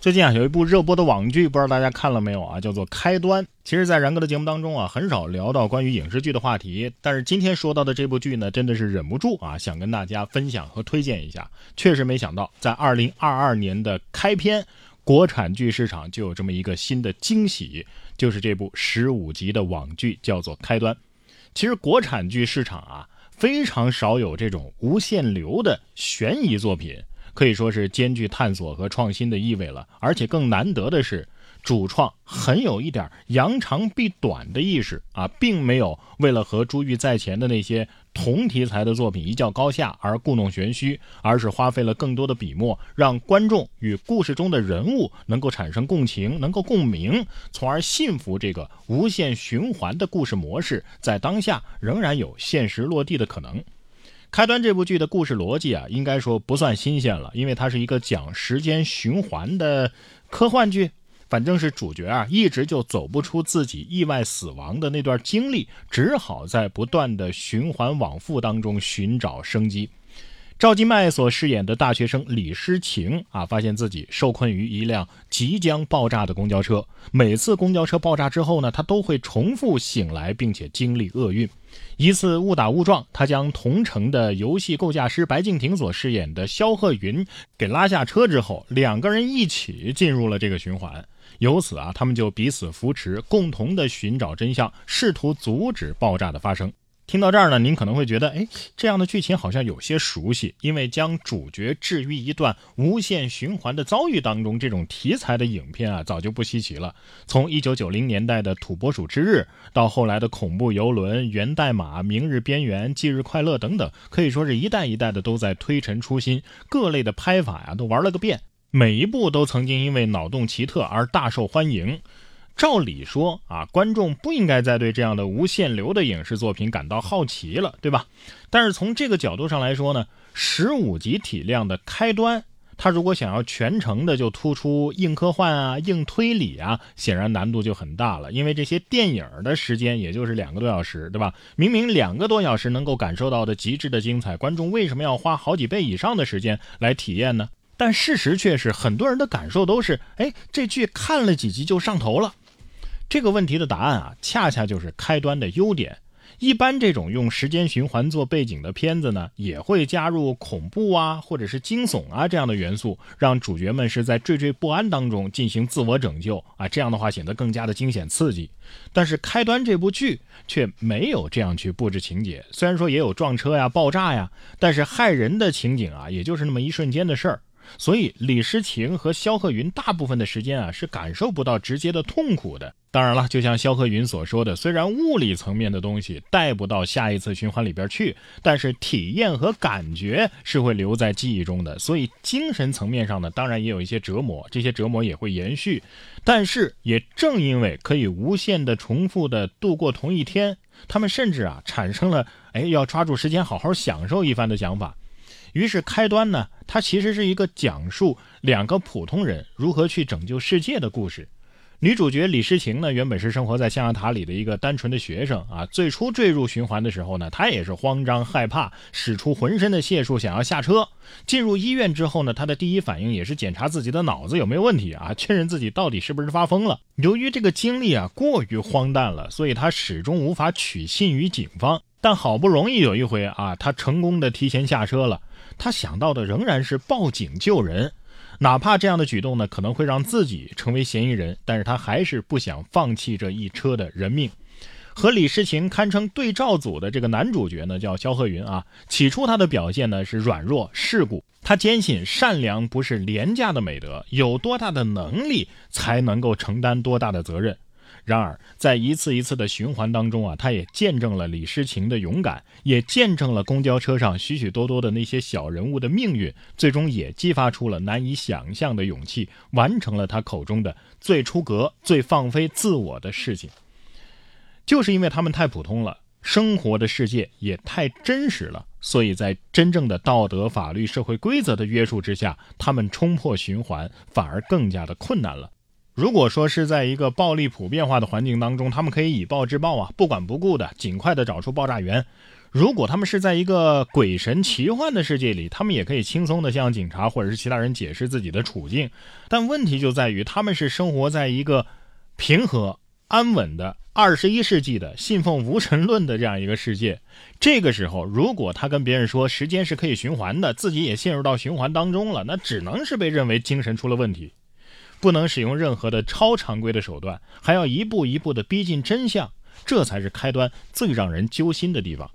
最近啊，有一部热播的网剧，不知道大家看了没有啊？叫做《开端》。其实，在然哥的节目当中啊，很少聊到关于影视剧的话题，但是今天说到的这部剧呢，真的是忍不住啊，想跟大家分享和推荐一下。确实没想到，在二零二二年的开篇，国产剧市场就有这么一个新的惊喜，就是这部十五集的网剧，叫做《开端》。其实，国产剧市场啊，非常少有这种无限流的悬疑作品。可以说是兼具探索和创新的意味了，而且更难得的是，主创很有一点扬长避短的意识啊，并没有为了和珠玉在前的那些同题材的作品一较高下而故弄玄虚，而是花费了更多的笔墨，让观众与故事中的人物能够产生共情，能够共鸣，从而信服这个无限循环的故事模式，在当下仍然有现实落地的可能。开端这部剧的故事逻辑啊，应该说不算新鲜了，因为它是一个讲时间循环的科幻剧。反正是主角啊，一直就走不出自己意外死亡的那段经历，只好在不断的循环往复当中寻找生机。赵今麦所饰演的大学生李诗情啊，发现自己受困于一辆即将爆炸的公交车。每次公交车爆炸之后呢，她都会重复醒来，并且经历厄运。一次误打误撞，他将同城的游戏构架师白敬亭所饰演的肖鹤云给拉下车之后，两个人一起进入了这个循环。由此啊，他们就彼此扶持，共同的寻找真相，试图阻止爆炸的发生。听到这儿呢，您可能会觉得，哎，这样的剧情好像有些熟悉，因为将主角置于一段无限循环的遭遇当中，这种题材的影片啊，早就不稀奇了。从一九九零年代的《土拨鼠之日》到后来的《恐怖游轮》《源代码》《明日边缘》《忌日快乐》等等，可以说是一代一代的都在推陈出新，各类的拍法呀都玩了个遍，每一部都曾经因为脑洞奇特而大受欢迎。照理说啊，观众不应该再对这样的无限流的影视作品感到好奇了，对吧？但是从这个角度上来说呢，十五集体量的开端，他如果想要全程的就突出硬科幻啊、硬推理啊，显然难度就很大了。因为这些电影的时间也就是两个多小时，对吧？明明两个多小时能够感受到的极致的精彩，观众为什么要花好几倍以上的时间来体验呢？但事实却是，很多人的感受都是：哎，这剧看了几集就上头了。这个问题的答案啊，恰恰就是开端的优点。一般这种用时间循环做背景的片子呢，也会加入恐怖啊，或者是惊悚啊这样的元素，让主角们是在惴惴不安当中进行自我拯救啊。这样的话显得更加的惊险刺激。但是开端这部剧却没有这样去布置情节。虽然说也有撞车呀、爆炸呀，但是害人的情景啊，也就是那么一瞬间的事儿。所以李诗情和肖鹤云大部分的时间啊，是感受不到直接的痛苦的。当然了，就像肖鹤云所说的，虽然物理层面的东西带不到下一次循环里边去，但是体验和感觉是会留在记忆中的。所以精神层面上呢，当然也有一些折磨，这些折磨也会延续。但是也正因为可以无限的重复的度过同一天，他们甚至啊产生了哎要抓住时间好好享受一番的想法。于是开端呢，它其实是一个讲述两个普通人如何去拯救世界的故事。女主角李诗情呢，原本是生活在象牙塔里的一个单纯的学生啊。最初坠入循环的时候呢，她也是慌张害怕，使出浑身的解数想要下车。进入医院之后呢，她的第一反应也是检查自己的脑子有没有问题啊，确认自己到底是不是发疯了。由于这个经历啊过于荒诞了，所以她始终无法取信于警方。但好不容易有一回啊，他成功的提前下车了，他想到的仍然是报警救人。哪怕这样的举动呢，可能会让自己成为嫌疑人，但是他还是不想放弃这一车的人命。和李诗情堪称对照组的这个男主角呢，叫肖鹤云啊。起初他的表现呢是软弱世故，他坚信善良不是廉价的美德，有多大的能力才能够承担多大的责任。然而，在一次一次的循环当中啊，他也见证了李诗情的勇敢，也见证了公交车上许许多多的那些小人物的命运，最终也激发出了难以想象的勇气，完成了他口中的最出格、最放飞自我的事情。就是因为他们太普通了，生活的世界也太真实了，所以在真正的道德、法律、社会规则的约束之下，他们冲破循环反而更加的困难了。如果说是在一个暴力普遍化的环境当中，他们可以以暴制暴啊，不管不顾的，尽快的找出爆炸源。如果他们是在一个鬼神奇幻的世界里，他们也可以轻松的向警察或者是其他人解释自己的处境。但问题就在于，他们是生活在一个平和安稳的二十一世纪的信奉无神论的这样一个世界。这个时候，如果他跟别人说时间是可以循环的，自己也陷入到循环当中了，那只能是被认为精神出了问题，不能使用任何的超常规的手段，还要一步一步的逼近真相，这才是开端最让人揪心的地方。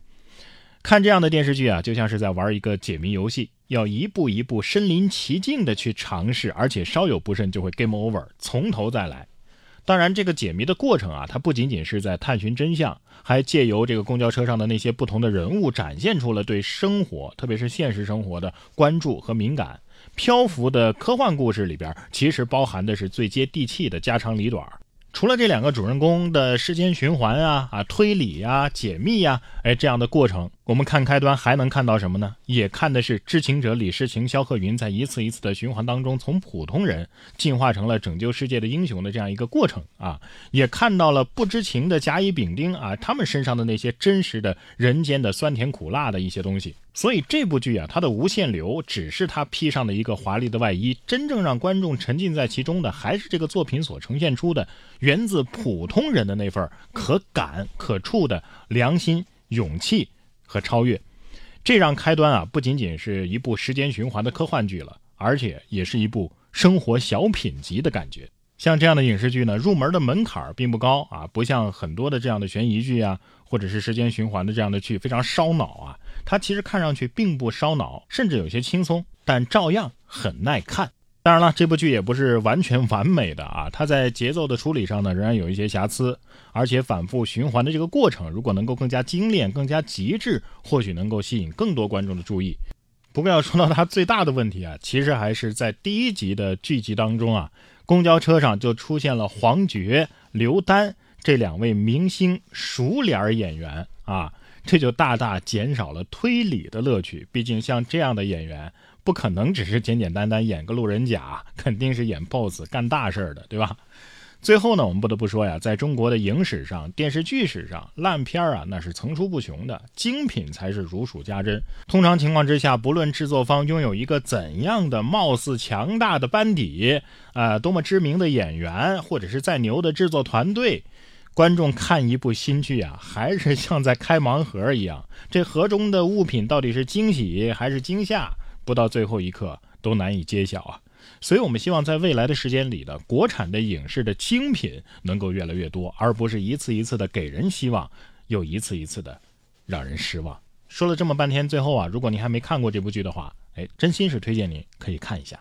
看这样的电视剧啊，就像是在玩一个解谜游戏，要一步一步身临其境的去尝试，而且稍有不慎就会 game over，从头再来。当然，这个解谜的过程啊，它不仅仅是在探寻真相，还借由这个公交车上的那些不同的人物，展现出了对生活，特别是现实生活的关注和敏感。漂浮的科幻故事里边，其实包含的是最接地气的家长里短。除了这两个主人公的时间循环啊啊推理呀解密呀，哎这样的过程，我们看开端还能看到什么呢？也看的是知情者李诗情、肖鹤云在一次一次的循环当中，从普通人进化成了拯救世界的英雄的这样一个过程啊，也看到了不知情的甲乙丙丁啊，他们身上的那些真实的人间的酸甜苦辣的一些东西。所以这部剧啊，它的无限流只是它披上的一个华丽的外衣，真正让观众沉浸在其中的，还是这个作品所呈现出的源自普通人的那份可感可触的良心、勇气和超越。这让开端啊，不仅仅是一部时间循环的科幻剧了，而且也是一部生活小品级的感觉。像这样的影视剧呢，入门的门槛并不高啊，不像很多的这样的悬疑剧啊，或者是时间循环的这样的剧非常烧脑啊。它其实看上去并不烧脑，甚至有些轻松，但照样很耐看。当然了，这部剧也不是完全完美的啊，它在节奏的处理上呢，仍然有一些瑕疵。而且反复循环的这个过程，如果能够更加精炼、更加极致，或许能够吸引更多观众的注意。不过要说到它最大的问题啊，其实还是在第一集的剧集当中啊，公交车上就出现了黄觉、刘丹这两位明星熟脸演员啊。这就大大减少了推理的乐趣。毕竟像这样的演员，不可能只是简简单单演个路人甲，肯定是演 BOSS 干大事儿的，对吧？最后呢，我们不得不说呀，在中国的影史上、电视剧史上，烂片啊那是层出不穷的，精品才是如数家珍。通常情况之下，不论制作方拥有一个怎样的貌似强大的班底，啊，多么知名的演员，或者是再牛的制作团队。观众看一部新剧啊，还是像在开盲盒一样，这盒中的物品到底是惊喜还是惊吓，不到最后一刻都难以揭晓啊。所以，我们希望在未来的时间里的国产的影视的精品能够越来越多，而不是一次一次的给人希望，又一次一次的让人失望。说了这么半天，最后啊，如果您还没看过这部剧的话，哎，真心是推荐您可以看一下。